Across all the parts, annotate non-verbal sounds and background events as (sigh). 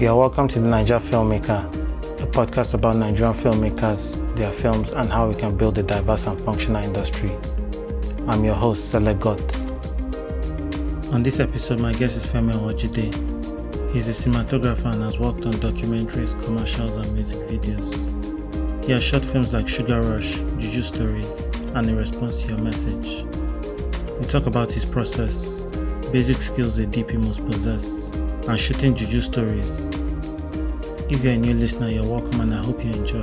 You're welcome to the Naija Filmmaker, a podcast about Nigerian filmmakers, their films, and how we can build a diverse and functional industry. I'm your host, Select Got. On this episode, my guest is Femi Awojide. He's a cinematographer and has worked on documentaries, commercials, and music videos. He has shot films like Sugar Rush, Juju Stories, and A Response to Your Message. We talk about his process, basic skills a DP must possess, and shooting Juju Stories. If you're a new listener, you're welcome and I hope you enjoy.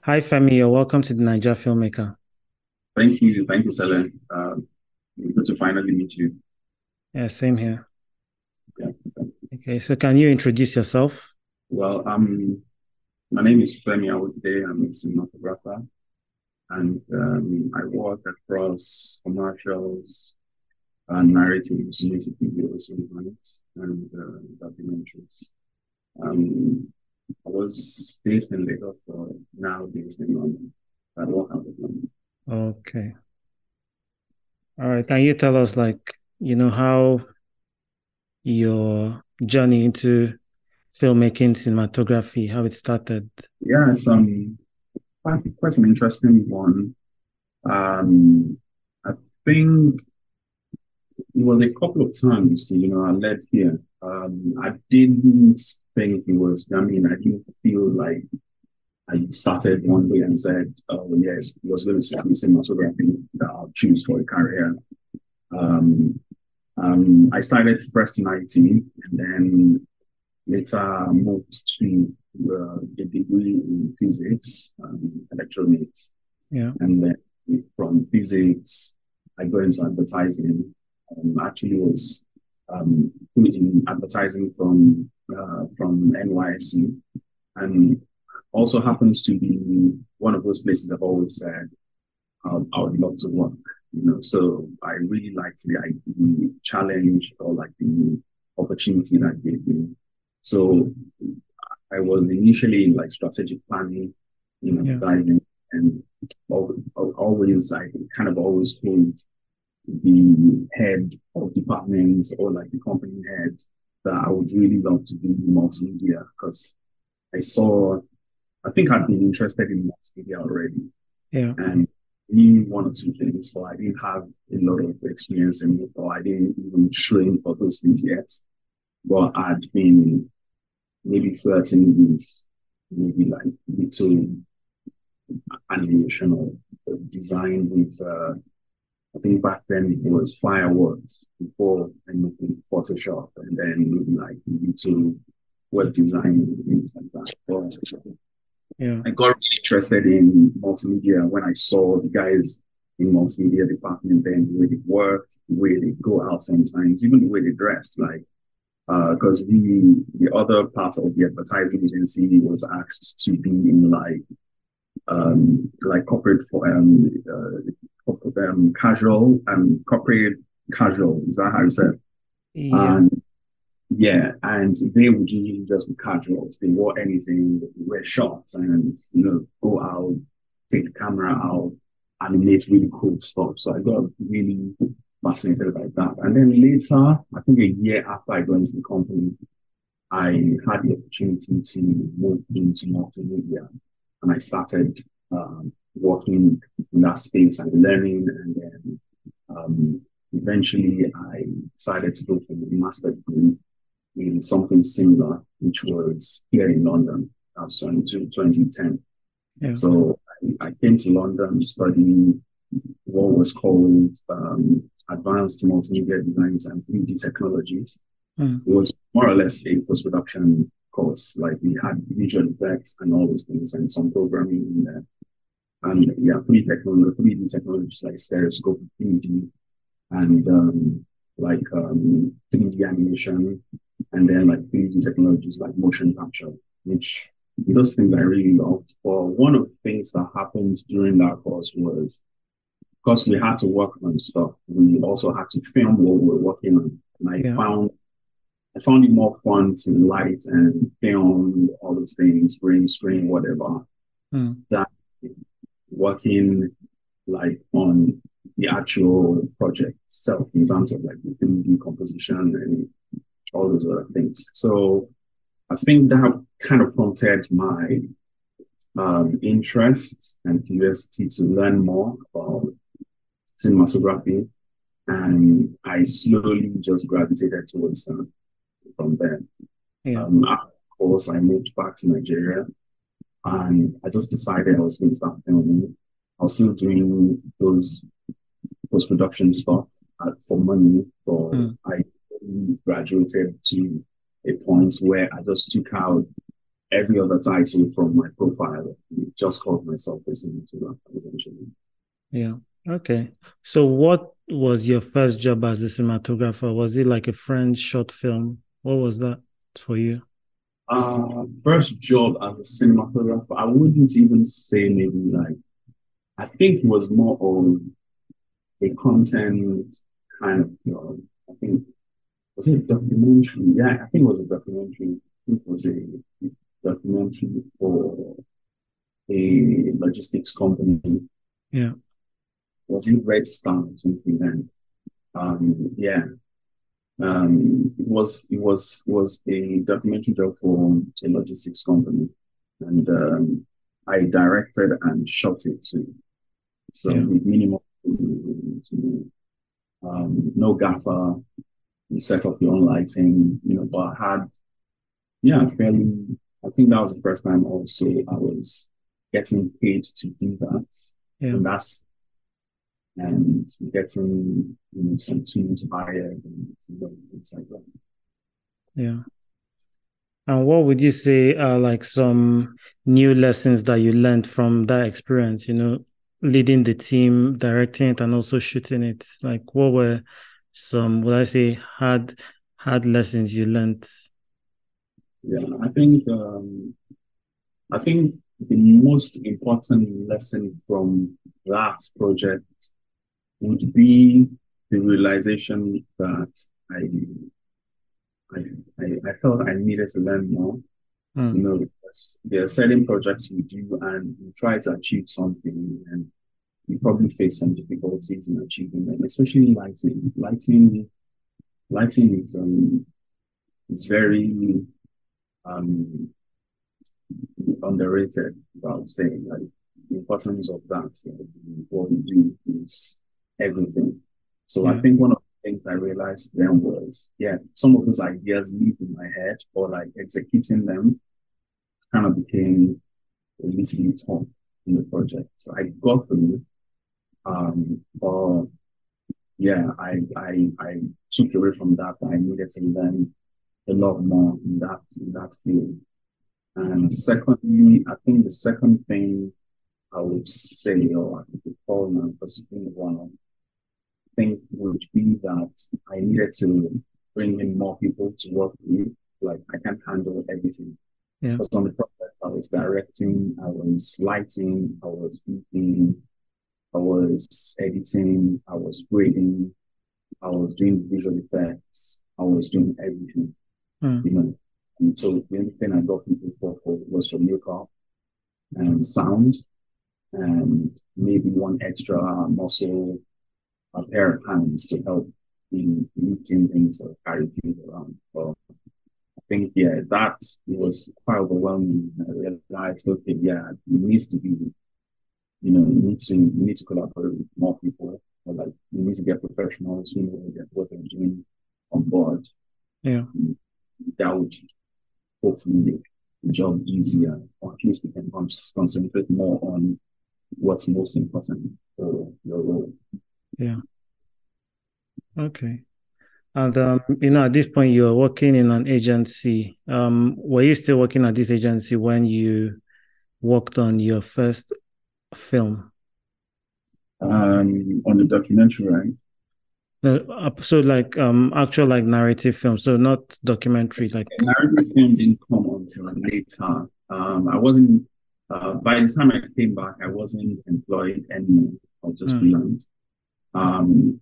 Hi, Femi. You're welcome to the Naija Filmmaker. Thank you. Thank you, Selen. Uh, good to finally meet you. Yeah, same here. Yeah. Okay, so can you introduce yourself? Well, um, my name is Femi Awojide. I'm a cinematographer and um, I work across commercials and narratives, music videos, and uh, documentaries. Um, I was based in Lagos, but now based in London. I work out of London. Okay. All right. Can you tell us, like, you know, how your journey into filmmaking, cinematography, how it started? Yeah, it's um quite, quite an interesting one. Um, I think it was a couple of times, you know, I led here. Um, I didn't think it was, I mean, I didn't feel like I started one day and said, oh, yes, it was going to be cinematography that I'll choose for a career. Um, um, I started first in IT and then later moved to a degree in physics and electronics. Yeah. And then from physics, I got into advertising. Um, actually was um, in advertising from uh, from NYSC, and also happens to be one of those places I've always said um, I would love to work. You know, so I really liked the, the challenge or like the opportunity that gave me. So I was initially in like strategic planning, you know, yeah. and always, I kind of always told the head of departments or like the company head that I would really love to do multimedia because I saw, I think I'd been interested in multimedia already. Yeah. And knew one or two things, but I didn't have a lot of experience in it, or I didn't even train for those things yet. But I'd been maybe flirting with maybe like little animation or design with uh, I think back then it was fireworks before and Photoshop and then like little web design and things like that. So yeah. I got really interested in multimedia when I saw the guys in multimedia department then the way they worked, the way they go out sometimes, even the way they dressed. Like because uh, we the other part of the advertising agency was asked to be in like um like corporate for um, uh, um casual and corporate casual. Is that how you said? Yeah. and yeah and they would usually just be casuals they wore anything they wear shorts and you know go out take the camera out animate really cool stuff. So i got really fascinated by that. And then later, I think a year after I into the company, I had the opportunity to move into multimedia and I started um, working in that space and learning. And then um, eventually I decided to go for a master degree in something similar, which was here in London. Was in 2010. Yeah. So I, I, came to London studying what was called um, advanced multimedia designs and 3D technologies. Mm. It was more or less a post production course. Like we had visual effects and all those things and some programming in there. And yeah, 3D technology, 3D technologies like stereoscope, 3D, and um, like um, 3D animation, and then like 3D technologies like motion capture, which those things I really loved. But one of the things that happened during that course was because we had to work on stuff, we also had to film what we were working on. And I yeah. found I found it more fun to light and film all those things, green screen, whatever. Mm. That working like on the actual project itself in terms of like the 3D composition and all those other things. So I think that kind of prompted my um, interest and curiosity to learn more about cinematography. And I slowly just gravitated towards that from there. Yeah. Um, of course, I moved back to Nigeria and I just decided I was going to start filming. I was still doing those post production stuff uh, for money, but mm. I graduated to a point where I just took out every other title from my profile, just called myself a cinematographer eventually. Yeah. Okay. So, what was your first job as a cinematographer? Was it like a French short film? What was that for you? Uh, first job as a cinematographer, I wouldn't even say maybe like, I think it was more on a content kind of job. I think, was it a documentary? Yeah, I think it was a documentary. I think it was a documentary for a logistics company. Yeah. Was it Red Star or something then? Um, yeah. Um, it was it was was a documentary job for a logistics company, and um, I directed and shot it too. So yeah. with minimal, um, no gaffer, you set up your own lighting, you know. But I had, yeah, fairly I think that was the first time also I was getting paid to do that. Yeah. And that's and getting you know some tools hired and things like that. Yeah. And what would you say are like some new lessons that you learned from that experience, you know, leading the team, directing it and also shooting it? Like what were some would I say hard hard lessons you learned yeah, I think um, I think the most important lesson from that project would be the realization that I I, I, I felt I needed to learn more. Mm. You know, there are certain projects we do and you try to achieve something and you probably face some difficulties in achieving them, especially lighting. Lighting lighting is um is very um, underrated about saying like the importance of that. You what we do is everything. So. I think one of the things I realized then was, yeah, some of those ideas live in my head, or like executing them kind of became a little bit tough in the project. So I got through, um, but yeah, I I I took away from that. I needed to learn a lot more in that in that field. And secondly, I think the second thing I would say, or I could call now, because one thing would be that I needed to bring in more people to work with. Like I can't handle everything. Yeah. Because on the project, I was directing, I was lighting, I was beating, I was editing, I was grading, I was doing visual effects, I was doing everything. Mm. You know, and so the only thing I got people for, for was for makeup and sound and maybe one extra muscle, a pair of hands to help in lifting things or carry things around. So I think, yeah, that was quite overwhelming. I realized, okay, yeah, it needs to be, you know, you need to, you need to collaborate with more people. Or like, you need to get professionals who know what they're doing on board. Yeah. That would hopefully make the job easier, or at least we can concentrate more on what's most important for your role. Yeah. Okay. And um, you know, at this point, you're working in an agency. Um, were you still working at this agency when you worked on your first film? Um, on the documentary, right? Uh, so like um actual like narrative film, so not documentary like narrative film didn't come until later. Um, I wasn't. Uh, by the time I came back, I wasn't employed anymore. I was just mm. freelance. Um,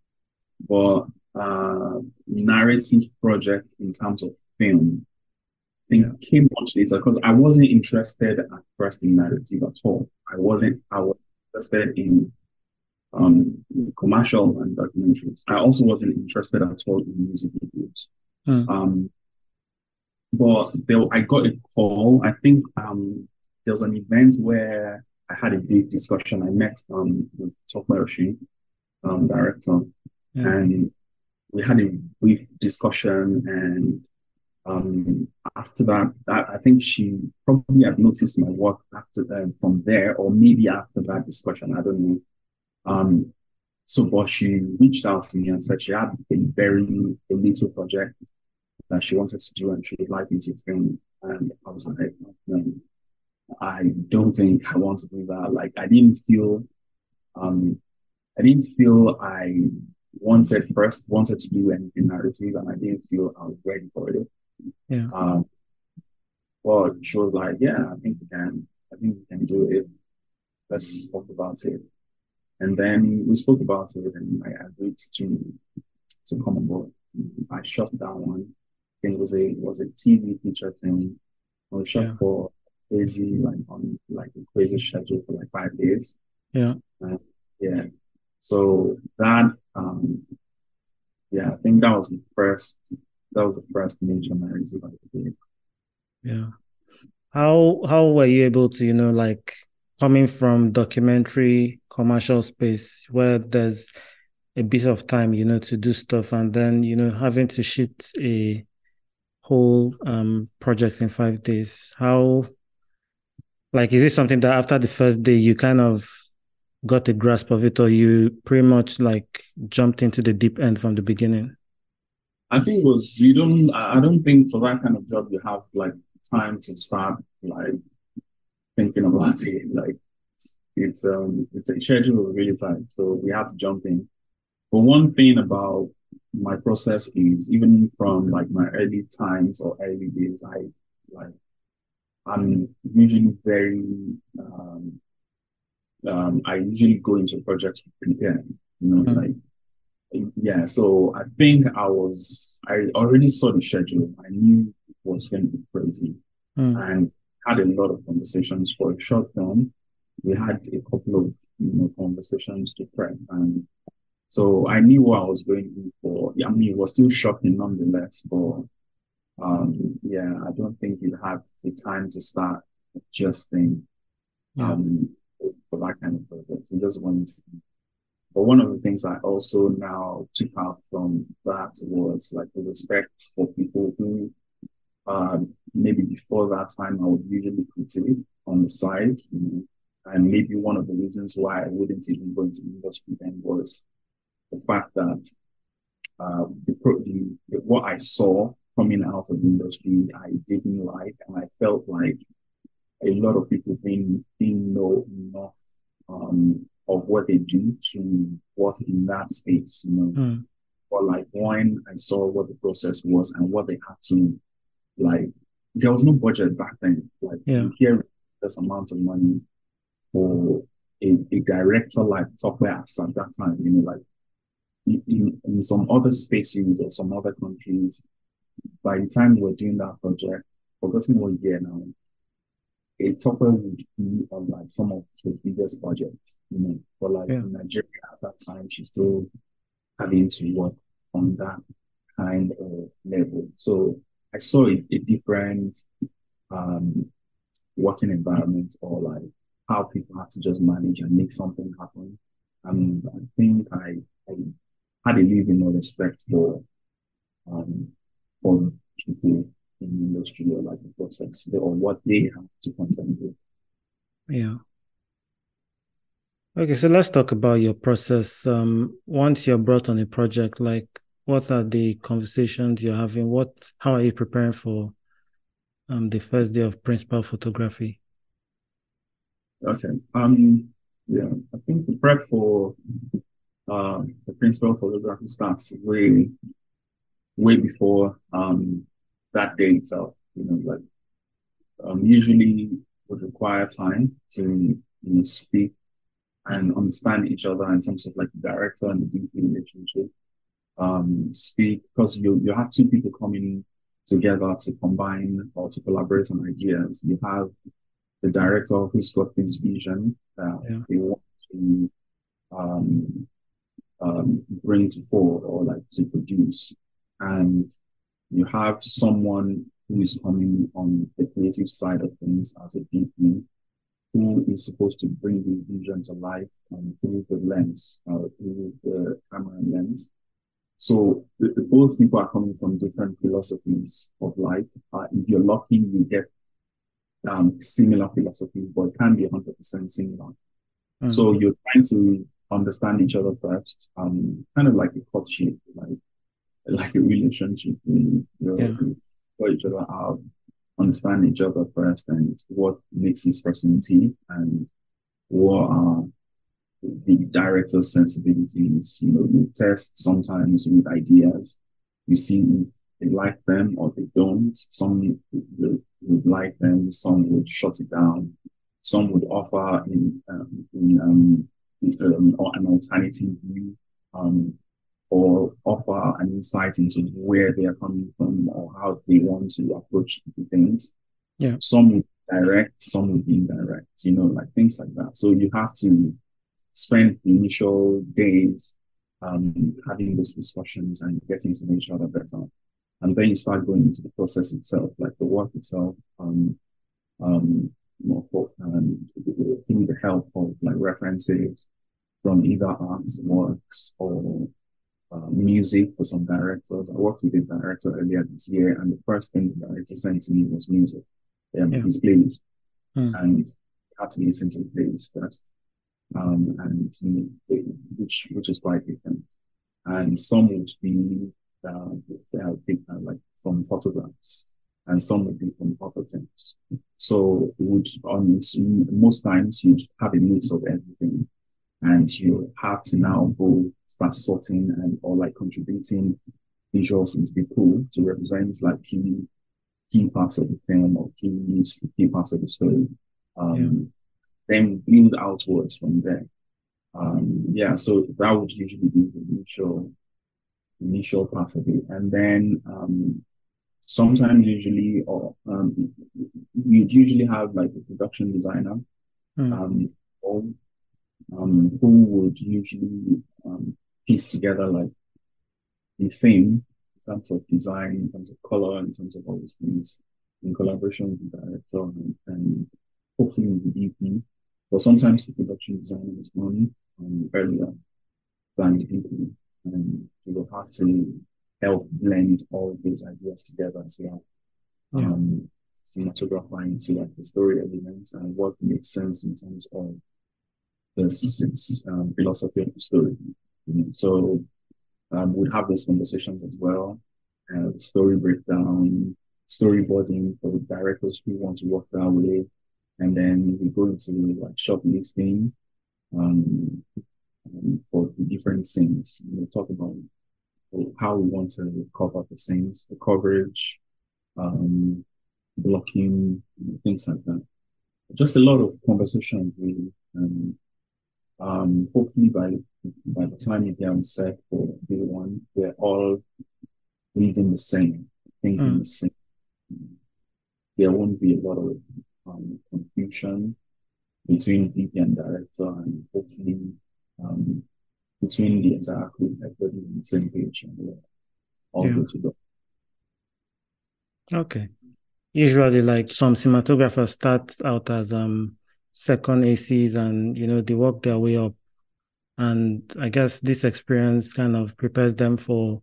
but uh, narrative project in terms of film, I yeah. came much later because I wasn't interested at first in narrative at all. I wasn't. I was interested in um, commercial and documentaries. I also wasn't interested at all in music videos. Mm. Um, but there, I got a call. I think um, there was an event where I had a deep discussion. I met um, with Tope Oshin, um, director, yeah. and we had a brief discussion. And um, after that, that, I think she probably had noticed my work after uh, from there, or maybe after that discussion. I don't know. Um, so, but she reached out to me and said she had a very a little project that she wanted to do and she would like me to film. And I was like, I don't think I want to do that. Like, I didn't feel, um, I didn't feel I wanted first wanted to do anything narrative, and I didn't feel I was ready for it. Yeah. Um, but she was like, "Yeah, I think we can. I think we can do it. Let's talk about it." And then we spoke about it, and I agreed to to come on board. I shot that one. I think it was a it was a TV feature thing. I was shot yeah. for crazy like on like a crazy schedule for like five days. Yeah. Uh, yeah. So that um yeah, I think that was the first that was the first major narrative I did. Yeah. How how were you able to, you know, like coming from documentary commercial space where there's a bit of time, you know, to do stuff and then, you know, having to shoot a whole um project in five days. How like is it something that after the first day you kind of got a grasp of it or you pretty much like jumped into the deep end from the beginning? I think it was you don't I don't think for that kind of job you have like time to start like thinking about (laughs) it. Like it's, it's um it's a schedule really tight. So we have to jump in. But one thing about my process is even from like my early times or early days, I like I'm usually very um, um, I usually go into projects prepared, you know, mm-hmm. like yeah. So I think I was I already saw the schedule. I knew it was going to be crazy, mm-hmm. and had a lot of conversations for a short term. We had a couple of you know conversations to prep, and so I knew what I was going in for. I mean, it was still shocking nonetheless, but um, yeah, I don't think you have the time to start adjusting yeah. um, for that kind of project. You just want to. But one of the things I also now took out from that was like the respect for people who um, maybe before that time I would usually critique on the side. You know, and maybe one of the reasons why I wouldn't even go into industry then was the fact that uh, the, the, what I saw coming out of the industry I didn't like, and I felt like a lot of people didn't, didn't know enough um, of what they do to work in that space, you know. Mm. But like when I saw what the process was and what they had to like, there was no budget back then. Like yeah. you hear this amount of money for a, a director like Tope at that time, you know, like in, in some other spaces or some other countries, by the time we were doing that project, forgetting what year now, a Tope would be on like some of the biggest projects, you know, but like yeah. in Nigeria at that time, she's still having to work on that kind of level. So I saw a, a different um, working environment or like how people had to just manage and make something happen. And I think I, I had a little bit more respect for um, for people in the industry or like the process or what they have to contend with. Yeah. Okay, so let's talk about your process. Um, once you're brought on a project, like what are the conversations you're having? What, how are you preparing for um the first day of principal photography? Okay. Um. Yeah, I think the prep for uh, the principal photography starts way way before um, that day itself. You know, like um, usually would require time to you know speak and understand each other in terms of like the director and the DP relationship. Um, speak because you you have two people coming together to combine or to collaborate on ideas. You have the director who's got this vision that yeah. they want to um, bring to forward or like to produce. And you have someone who is coming on the creative side of things as a DP who is supposed to bring the vision to life um, through the lens, uh, through the camera lens. So the, the, both people are coming from different philosophies of life. Uh, if you're lucky, you get um, similar philosophies, but it can be 100% similar. Mm-hmm. So you're trying to understand each other first, um, kind of like a courtship, like like a relationship. You know, yeah. you each other out, understand each other first, and what makes this person tick, and what are the director's sensibilities. You know, you test sometimes with ideas. You see if they like them or they don't. Some would, would like them, some would shut it down. Some would offer in, um, in um, um, an alternative view um, or offer an insight into where they are coming from or how they want to approach things. Yeah. Some would direct, some would be indirect, you know, like things like that. So you have to spend the initial days um, having those discussions and getting to know each other better. And then you start going into the process itself, like the work itself, um, um, more for, um, through the help of like references from either arts works or uh, music for some directors. I worked with a director earlier this year, and the first thing the director sent to me was music, um, yeah. his playlist, mm. and I had to listen to the playlist first, um, and you know, which which is quite different. And some would be uh, uh, like from photographs, and some would be from photo things. So would on most times you'd have a mix of everything and you have to now go start sorting and or like contributing visuals into the pool to represent like key key parts of the film or key key parts of the story. Um, yeah. then build outwards from there. Um, yeah, so that would usually be the initial initial part of it. And then um, sometimes usually or um, you'd usually have like a production designer mm. um, um, who would usually um, piece together like the theme in terms of design, in terms of color, in terms of all these things, in collaboration with the director and, and hopefully with the DP. But sometimes the production designer is on um, earlier than the and you will have to help blend all those ideas together as well. Yeah. Um, cinematographer into like the story elements and what makes sense in terms of this um, philosophy of the story. So um, we'd have those conversations as well, uh, story breakdown, storyboarding for the directors who want to work that way, and then we go into like shot listing um, um, for the different scenes. We talk about how we want to cover the scenes, the coverage, um, blocking, things like that. Just a lot of conversations really. Um, um, hopefully by by the time you get on set for day one, we're all reading the same, thinking mm. the same. There won't be a lot of um, confusion between DP and director, and hopefully um, between the entire crew, everybody on the same page, and we're all yeah. good to go. Okay. Usually, like some cinematographers start out as um second ACs and you know they work their way up. And I guess this experience kind of prepares them for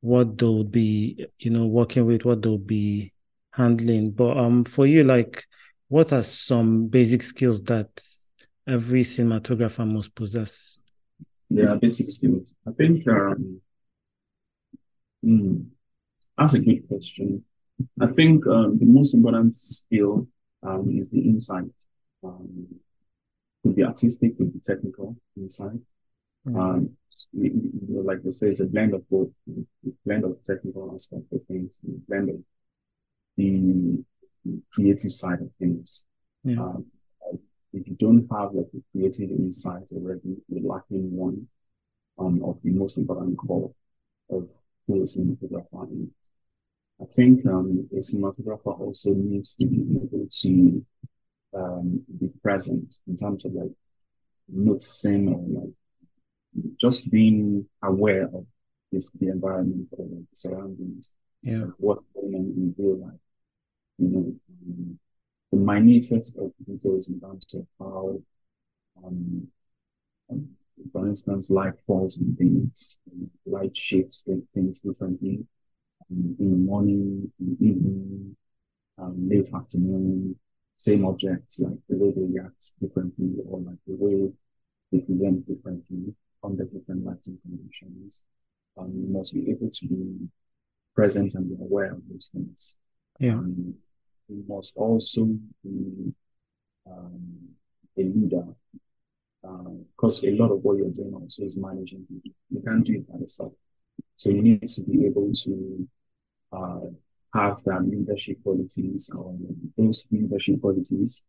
what they'll be, you know, working with, what they'll be handling. But um for you, like what are some basic skills that every cinematographer must possess? Yeah, basic skills. I think um hmm, that's a good question. I think um, the most important skill um, is the insight um, could be artistic, could be technical inside. Mm-hmm. Um, you know, like they say, it's a blend of both, a blend of technical aspect of things, a blend of the creative side of things. Yeah. Um, if you don't have like a creative insight already, you're lacking one um, of the most important core of who a cinematographer is. I think um, a cinematographer also needs to be able to um, be present in terms of like noticing or like just being aware of this, the environment or the surroundings, Yeah. like what's going on in real life. You know, um, the minutest of details in terms of how, um, um, for instance, light falls on things, light shapes things differently. Um, in the morning, in the evening, um, late afternoon, same objects, like the way they react differently, or like the way they present differently under different lighting conditions. Um, you must be able to be present and be aware of those things. Yeah. Um, you must also be um, a leader because a lot of what you're doing also is managing people. You can't do it by yourself. So you need to be able to uh, have that leadership qualities or those leadership qualities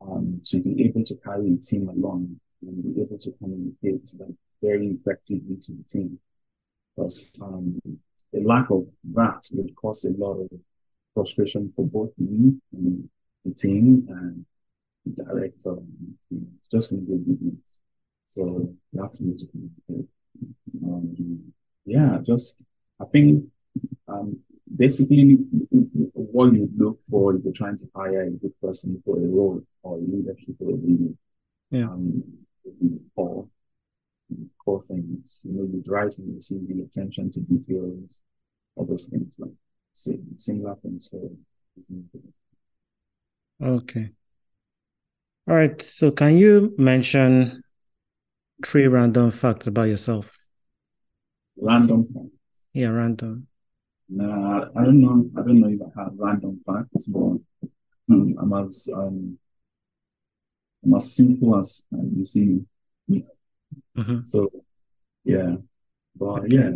um, to be able to carry a team along and be able to communicate like very effectively to the team. Because um, the lack of that would cause a lot of frustration for both me and the team and the director. It's just going to be a mess. So to be to communicate. Um, yeah, just I think um, basically what you look for if you're trying to hire a good person for a role or leadership or a leader. Yeah. Um, or core things. You know, you write and you see the attention to details, all those things like similar things for Okay. All right. So can you mention three random facts about yourself? Random. Yeah, random. Nah, I don't know. I don't know if I have random facts, but um, I'm as um I'm as simple as uh, you see. Mm-hmm. So yeah, but yeah.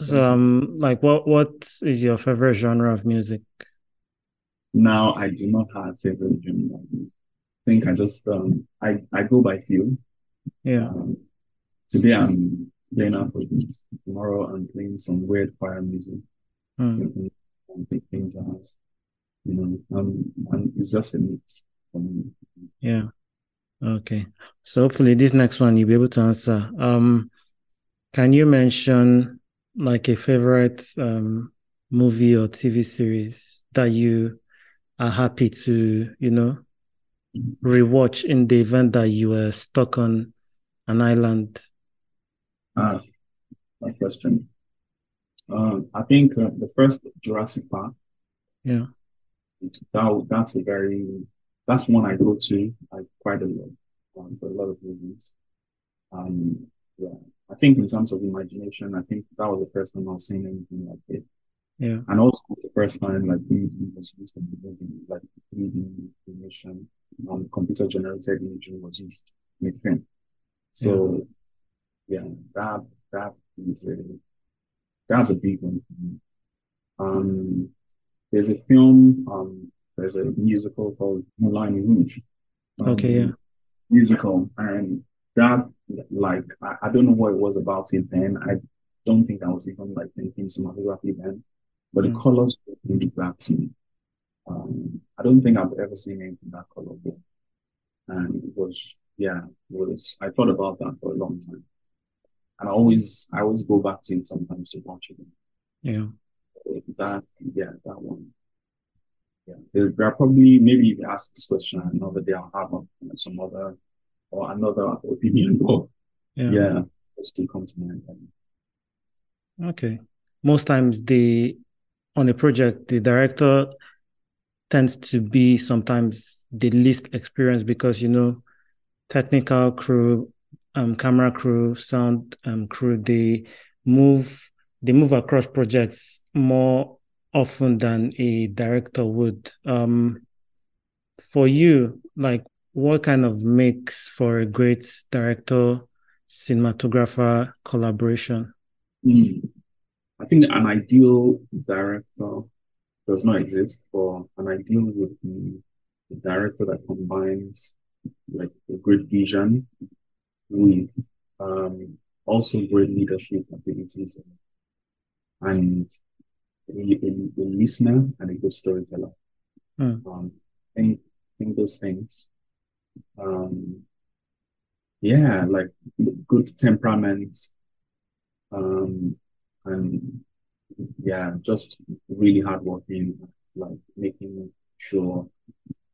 So um, like, what what is your favorite genre of music? Now I do not have favorite genre of music. I think I just um I I go by feel. Yeah. Um, today I'm playing Afrobeats. Tomorrow I'm playing some weird choir music. Something big things jazz. You know, um, and it's just a mix for me. Yeah. Okay. So hopefully this next one you'll be able to answer. Um, can you mention like a favorite um movie or TV series that you are happy to, you know, rewatch in the event that you were stuck on an island? Ah, that question. Um, I think uh, the first Jurassic Park. Yeah. That that's a very that's one I go to like quite a lot um, for a lot of reasons. Um, yeah, I think in terms of imagination, I think that was the first time I was seeing anything like it. Yeah. And also it's the first time like 3D was used in the movie, like 3D animation, um, computer generated imagery was used in the film. So yeah, yeah that that is a that's a big one for me. Um, there's a film, um, there's a musical called Moulin Rouge. Um, okay, yeah. Musical, and that, like, I, I don't know what it was about it then. I don't think I was even like thinking cinematography then, but Mm. the colors really grabbed to me. Um, I don't think I've ever seen anything that colorful, and it was, yeah, it was. I thought about that for a long time, and I always, I always go back to it sometimes to watch it. Yeah. That, yeah, that one. Yeah, there, there are probably maybe if you ask this question another day, I'll have um, some other or another opinion, (laughs) but Yeah. yeah, still come to mind. Okay. Most times the on a project, the director tends to be sometimes the least experienced because you know, technical crew, um, camera crew, sound um, crew, they move they move across projects more often than a director would. Um, for you, like what kind of makes for a great director cinematographer collaboration? Mm. I think an ideal director does not exist, but an ideal would be a director that combines like a great vision with um, also great leadership abilities and a, a, a listener and a good storyteller. Hmm. Um, think, think those things um, yeah, like good temperament, um, and yeah, just really hardworking, like making sure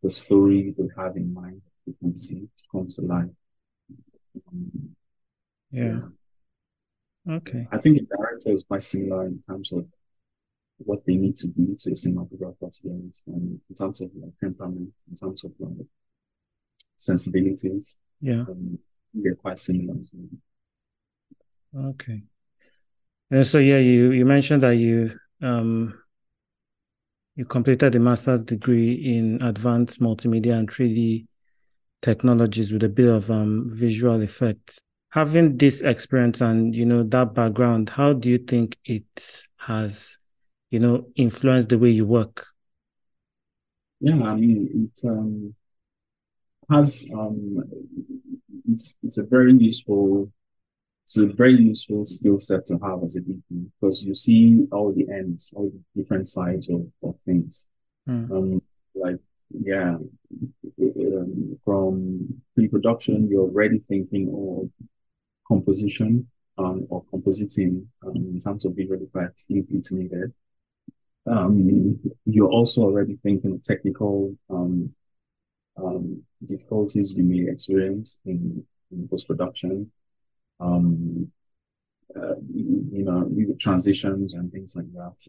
the story they have in mind, you can see it comes to life. Yeah. Okay. I think the director is quite similar in terms of what they need to be to a cinematographer, to be honest, and in terms of like temperament, in terms of like sensibilities. Yeah. Um, they're quite similar. Okay. And so yeah, you you mentioned that you um you completed the master's degree in advanced multimedia and 3D technologies with a bit of um visual effects. Having this experience and you know that background, how do you think it has, you know, influenced the way you work? Yeah, I mean it um has um it's it's a very useful it's a very useful skill set to have as a DP because you see all the ends, all the different sides of, of things. Mm. Um, like yeah, um, from pre-production, you're already thinking of composition um, or compositing um, in terms of visual effects if it's needed. Um, you're also already thinking of technical um, um, difficulties you may experience in, in post production, um, uh, you, know, transitions and things like that.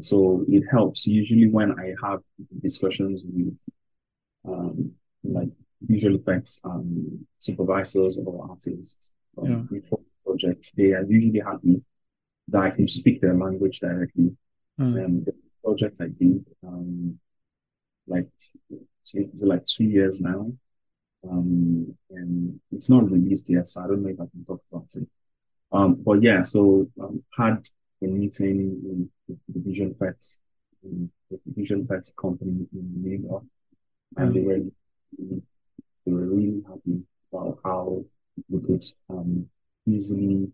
So it helps usually when I have discussions with um, like visual effects um, supervisors or artists um, yeah. before projects. They are usually happy that I can speak their language directly. Mm. And the project I did, um, like it's like two years now. Um, and it's not released yet, so I don't know if I can talk about it. Um, but yeah, so um, had meeting with the Visual Effects, the Visual Effects company in New York, and they were they were really happy about how we could um, easily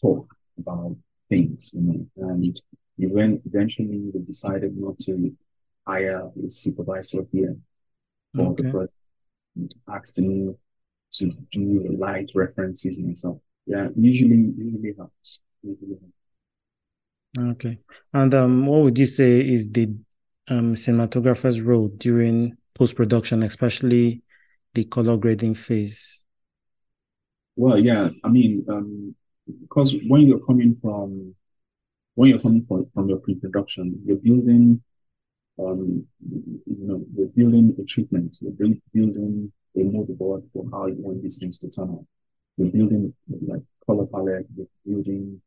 talk about things, you know, and even eventually we decided not to hire a supervisor here for okay. the project asked me to do light references myself. Yeah, usually usually helps. Usually helps. Okay. And um, what would you say is the um, cinematographer's role during post production, especially the color grading phase? Well, yeah, I mean, um, because when you're coming from when you're coming from, from your pre-production, you're building um, you know, you're building a treatment, you're building a mood board for how you want these things to turn out. You're building like color palette, you're building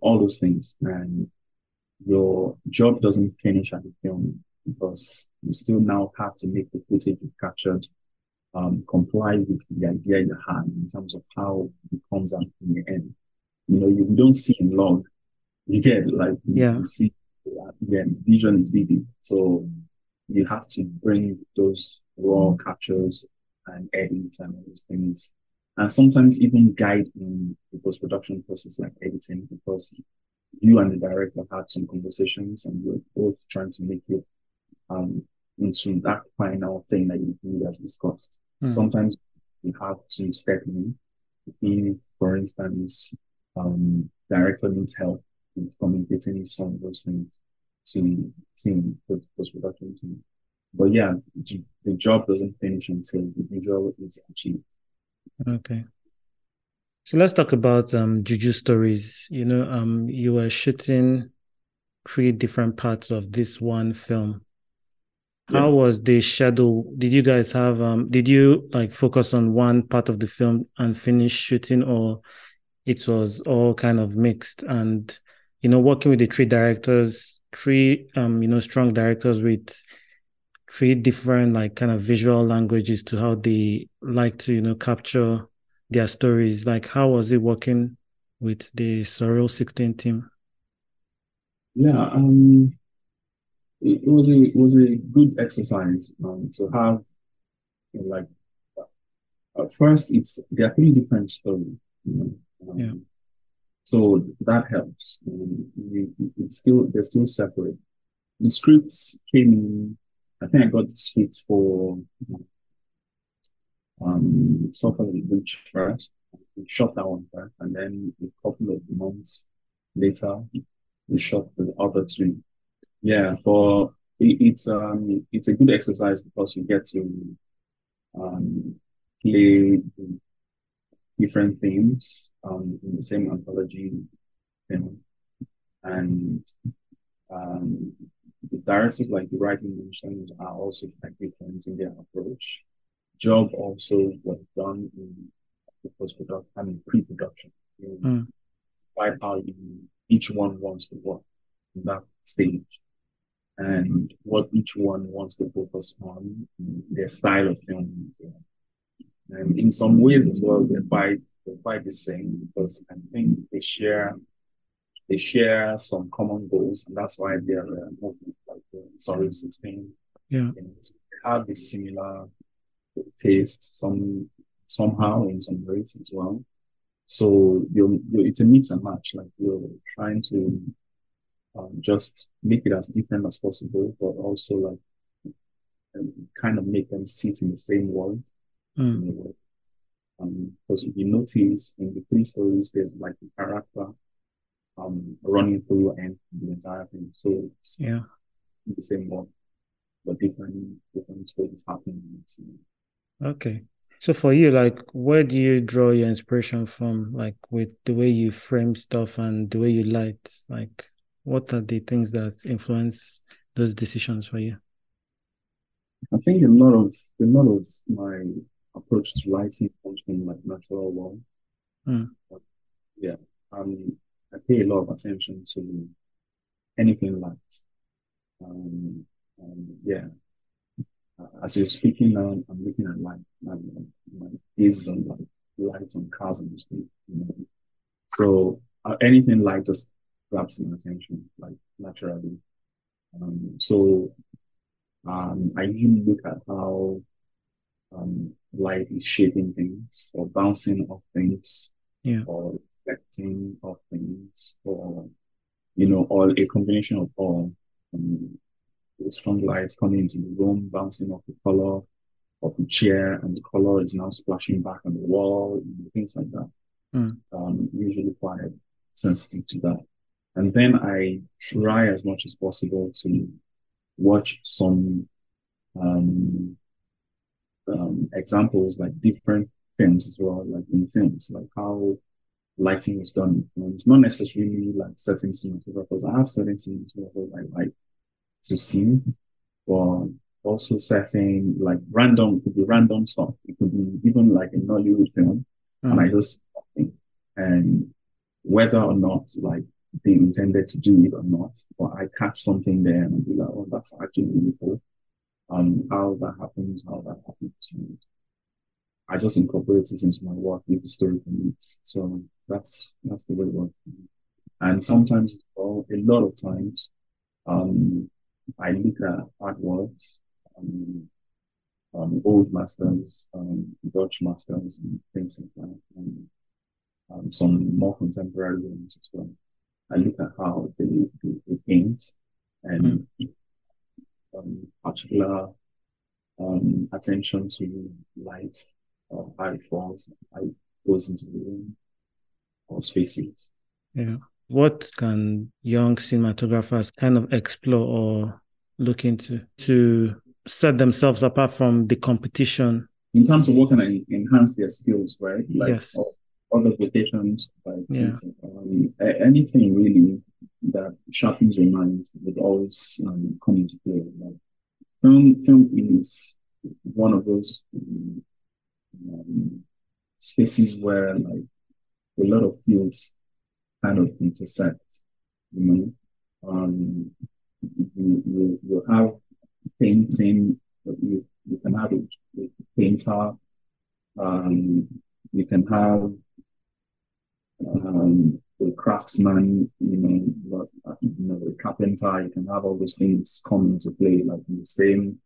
all those things. And your job doesn't finish at the film because you still now have to make the footage you captured um, comply with the idea you had in terms of how it comes out in the end. You know, you, don't see in log. (laughs) You get like yeah. you see again, vision is vivid. So you have to bring those raw captures and edits and all those things. And sometimes even guide in the post production process, like editing, because you and the director had some conversations and you're both trying to make it um, into that final thing that you guys discussed. Mm. Sometimes you have to step in. If, for instance, um, director needs help with communicating some of those things to team, the post production team. But yeah, the job doesn't finish until the visual is achieved. Okay. So let's talk about um, Juju stories. You know, um, you were shooting three different parts of this one film. How yeah. was the shadow? Did you guys have um did you like focus on one part of the film and finish shooting or it was all kind of mixed and you know working with the three directors three um you know strong directors with three different like kind of visual languages to how they like to you know capture their stories like how was it working with the Surreal16 team yeah um it, it was a it was a good exercise um to have you know, like at first it's there are three different stories you know um, yeah so that helps. you, it's still they're still separate. The scripts came in. I think I got the script for um, the Witch first. We shot that one first, and then a couple of months later, we shot the other two. Yeah, but it, it's um it's a good exercise because you get to um play different themes um in the same anthology film, and um the directors like the writing mentions are also quite different in their approach. Job also was done in the post production, I mean pre-production. You know, Mm. By how each one wants to work in that stage and what each one wants to focus on, their style of as. And in some ways as well, they're quite they're quite the same because I think they share they share some common goals, and that's why they're a movement like the Surreal16. Yeah. You know, have a similar taste, some somehow in some ways as well. So you're it's a mix and match. Like you're trying to um, just make it as different as possible, but also like um, kind of make them sit in the same world Mm. a. Um, because if you notice in the three stories, there's like a character um running through and the entire thing. So it's Yeah. the same world, but different different stories happening. in the Okay. So for you, like, where do you draw your inspiration from? Like with the way you frame stuff and the way you light, like what are the things that influence those decisions for you? I think a lot of a lot of my approach to writing comes from like natural law. Mm. Yeah. Um, I pay a lot of attention to anything light. Um, um, yeah. Uh, as you're speaking now, I'm looking at light. My, my gaze is on light, lights on cars on the street. You know? So uh, anything light just grabs my attention, like naturally. Um, so um, I usually look at how um, light is shaping things or bouncing off things Yeah. or reflecting off things or, you know, all a combination of all. Um, the strong lights coming into the room, bouncing off the color of the chair, and the color is now splashing back on the wall, things like that. Mm. Um, usually quite sensitive to that. And then I try as much as possible to watch some um, um, examples, like different films as well, like in films, like how lighting is done films. Not necessarily like certain cinematographers. I have certain cinematographers I like to see, but also certain like random, it could be random stuff. It could be even like a Nollywood film, and Mm. I just think, and whether or not like they intended to do it or not, but I catch something there and I'll be like, oh, that's actually really cool. Um, how that happens, how that happens. I just incorporate it into my work with the story needs. So that's that's the way it works. And sometimes, well, a lot of times, um, I look at artworks, um, um, old masters, um, Dutch masters, and things like that, and um, some more contemporary ones as well. I look at how they, they, they paint and um, particular um, attention to light or how it falls, it goes into the room or spaces. Yeah. What can young cinematographers kind of explore or look into to set themselves apart from the competition? In terms of what can I enhance their skills, right? Like Yes. other vocations, like Yeah. um, anything really that sharpens your mind would always um, come into play. Like film, film is one of those um, um, spaces where like a lot of fields kind of intersect. You know, um, you, you you have painting, you you can have a, a painter, um, you can have um, a craftsman, you know, uh, you know, a carpenter. You can have all those things come into play, like in the same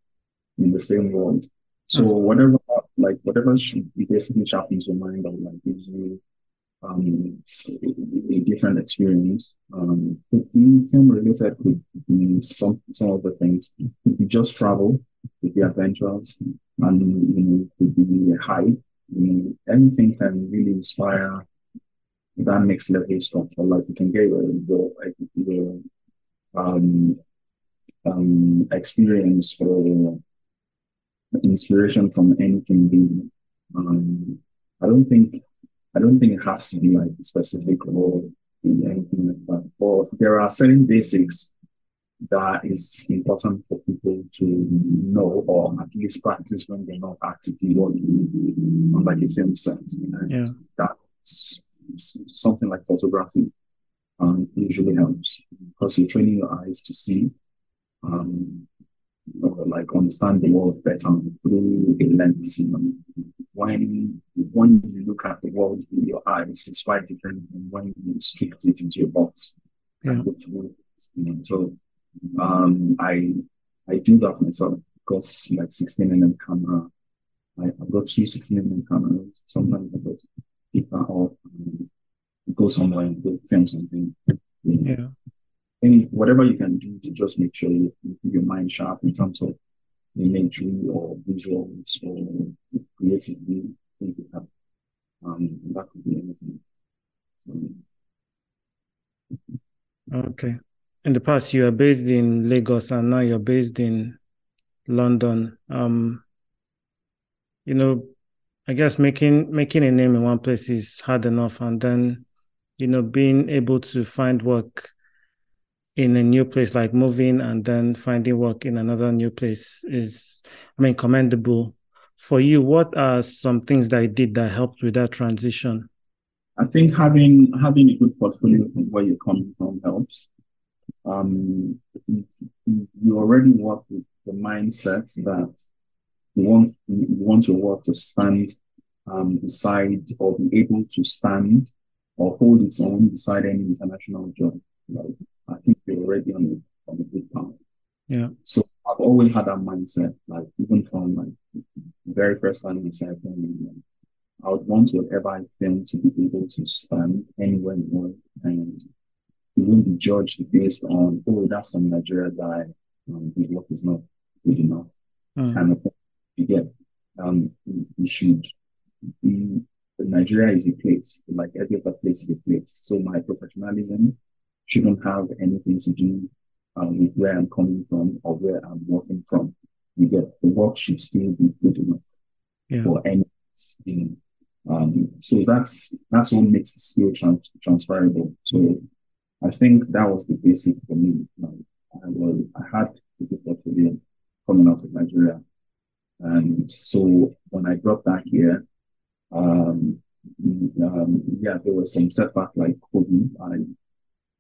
in the same world. So Mm. whatever, like whatever sh- basically sharpens your mind or like gives you um a different experience. Um, could be film related, could be some some other things. Could be just travel, could be adventures, and you know, could be a hype. You know, anything can really inspire that next level stuff. Like you can get your, your, your um, um, experience or inspiration from anything being. Um, I don't think I don't think it has to be like specific or anything like that. But there are certain basics that is important for people to know or at least practice when they're not actively working on like a film set. And yeah. That's something like photography um, usually helps because you're training your eyes to see, um, like understand the world better through a lens. You know, when when you look at the world with your eyes, it's quite different than when you restrict it into your box. Yeah. you know, so um, I I do that myself because like 16 mm camera, I, I've got two 16 mm cameras. Sometimes I got keep that off and go somewhere and go film something. You know. Yeah. Any whatever you can do to just make sure you, keep your mind sharp in terms of imagery or visuals or creatively, think you have. Um, that could be anything. So, okay in the past you are based in Lagos and now you're based in London. Um, you know, I guess making making a name in one place is hard enough, and then you know being able to find work in a new place, like moving and then finding work in another new place, is I mean commendable. For you, what are some things that you did that helped with that transition? I think having having a good portfolio from where you're coming from helps um, you already work with the mindset that you want you want your work to stand um, beside or be able to stand or hold its own beside any international job. Like I think you're already on a on a good path. Yeah. So I've always had that mindset, like even from like very first time in myself, I would want whatever I film to be able to stand anywhere in the world and you won't be judged based on, oh, that's some Nigeria guy, um, his work is not good enough. Mm. Of you get, um, you should be, Nigeria is a place, like every other place is a place. So my professionalism shouldn't have anything to do um, with where I'm coming from or where I'm working from. You get the work should still be good enough yeah. for any, you know. Um, so that's that's what makes the skill trans- transferable. So I think that was the basic for me. Like, I was, I had a good portfolio coming out of Nigeria. And so when I brought back here, um, um, yeah, there was some setback like COVID. I,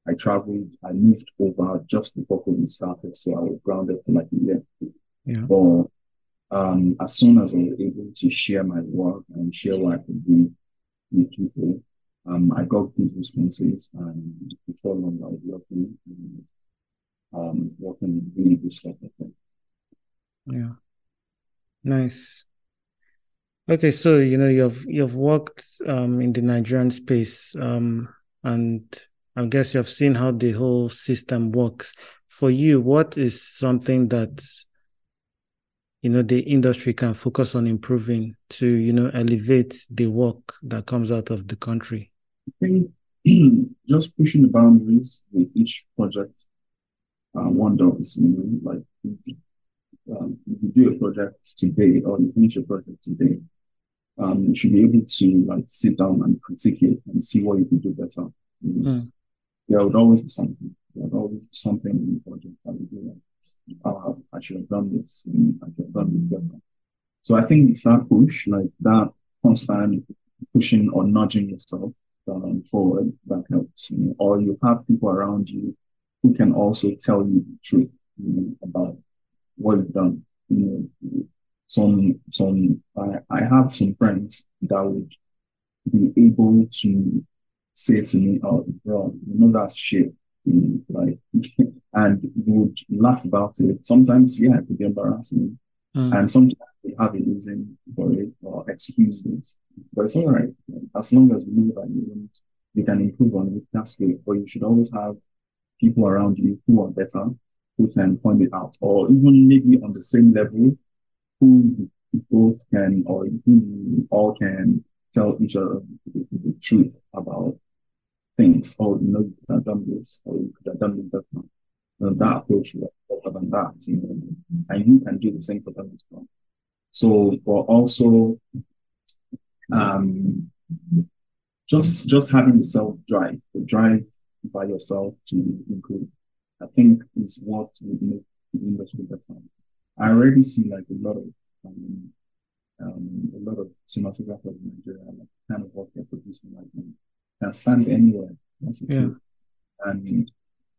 I traveled, I moved over just before COVID started. So I was grounded for like a year. Yeah. But, um, as soon as I was able to share my work and share what I could do with people, um, I got good responses and before long I was working and um, working really good stuff with them. Yeah. Nice. Okay, so you know you've you've worked um, in the Nigerian space, um, and I guess you've seen how the whole system works. For you, what is something that you know the industry can focus on improving to you know elevate the work that comes out of the country? I think (clears throat) just pushing the boundaries with each project uh, one does, you know, like um, if you do a project today or you finish a project today, um, you should be able to like sit down and critique it and see what you can do better. You know? mm. There would always be something. There would always be something project that you do oh, I should have done this. I should have done this better. So I think it's that push, like that constant pushing or nudging yourself um, forward that helps. You know, or you have people around you who can also tell you the truth you know, about what you've done. You know, some some I, I have some friends that would be able to say to me, "Oh, bro, you know that shit." You know, like, (laughs) and would laugh about it. Sometimes, yeah, it could be embarrassing, mm. and sometimes they have a reason for it or excuses. But it's all right. As long as you know that you, you can improve on it, that's great. But you should always have people around you who are better, who can point it out, or even maybe on the same level, who both can or you all can tell each other the, the truth about things. Or you know, you could have done this, or you could have done this better. You know, that approach was better than that, you know, and you can do the same for them as well. So, but also, um, just just having the self drive, the drive by yourself to improve, I think is what would make the industry better. I already see like a lot of um, um, a lot of cinematographers in Nigeria, like kind of what they're producing right now, can stand anywhere. That's the Yeah. truth. And it,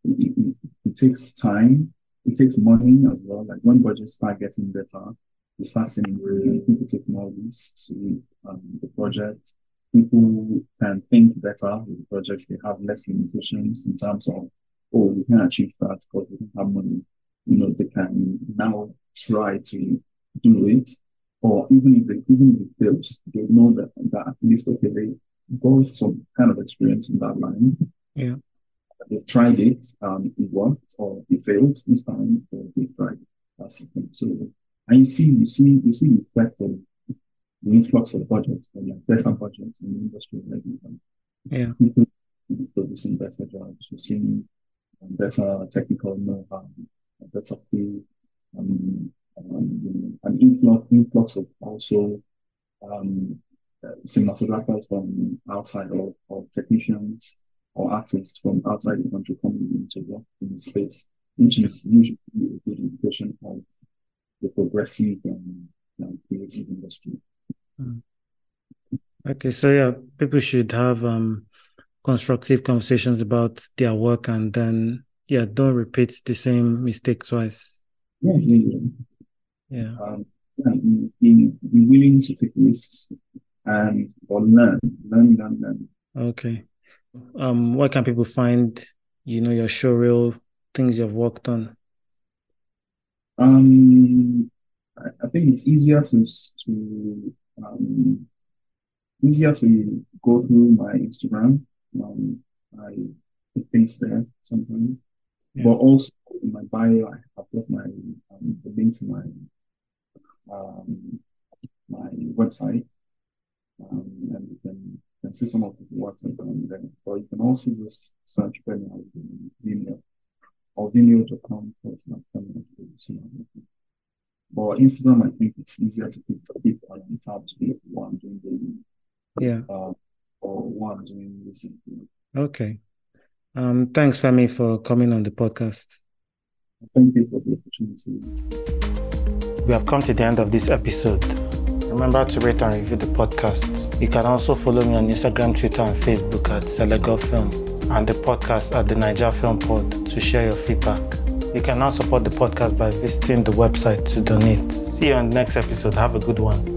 it, it takes time. It takes money as well. Like when budgets start getting better, you start seeing uh, people take more risks with um, the project. People can think better with the projects. They have less limitations in terms of, oh, we can achieve that because we don't have money. You know, they can now try to do it. Or even if they, even if it fails, they know that, that at least, okay, they got some kind of experience in that line. Yeah. They've tried it, um, it worked, or it failed this time, or they tried it. That's the thing. So, and you see, you see, you see the effect of the influx of budgets, or like better budgets in the industry already. Um, Yeah. people producing better jobs, we're seeing better technical know-how, better crew, um, um, an influx, influx of also um, uh, cinematographers from outside or, or technicians or artists from outside the country coming into work in the space, which is usually a good indication of the progressive and creative industry. Okay, so yeah, people should have um constructive conversations about their work and then yeah, don't repeat the same mistake twice. Yeah, yeah, yeah. Yeah. Um, and be, be willing to take risks and or learn, learn, learn, learn. Okay. Um, where can people find, you know, your showreel, things you've worked on? Um, I, I think it's easier to to um easier to go through my Instagram. Um, I put things there sometimes, Yeah. but also in my bio, I have got my um, the link to my um my website, um, and you can can see some of the work I've done there. Or you can also just search Femi on Vimeo or vimeo.com forward slash Femi to see my. But Instagram, I think it's easier to keep keep on tabs with what I'm doing daily, Yeah. uh, or what I'm doing recently. Okay. Um, thanks, Femi, for coming on the podcast. Thank you for the opportunity. We have come to the end of this episode. Remember to rate and review the podcast. You can also follow me on Instagram, Twitter, and Facebook at Selegol Film and the podcast at the Naija Film Pod to share your feedback. You can now support the podcast by visiting the website to donate. See you on the next episode. Have a good one.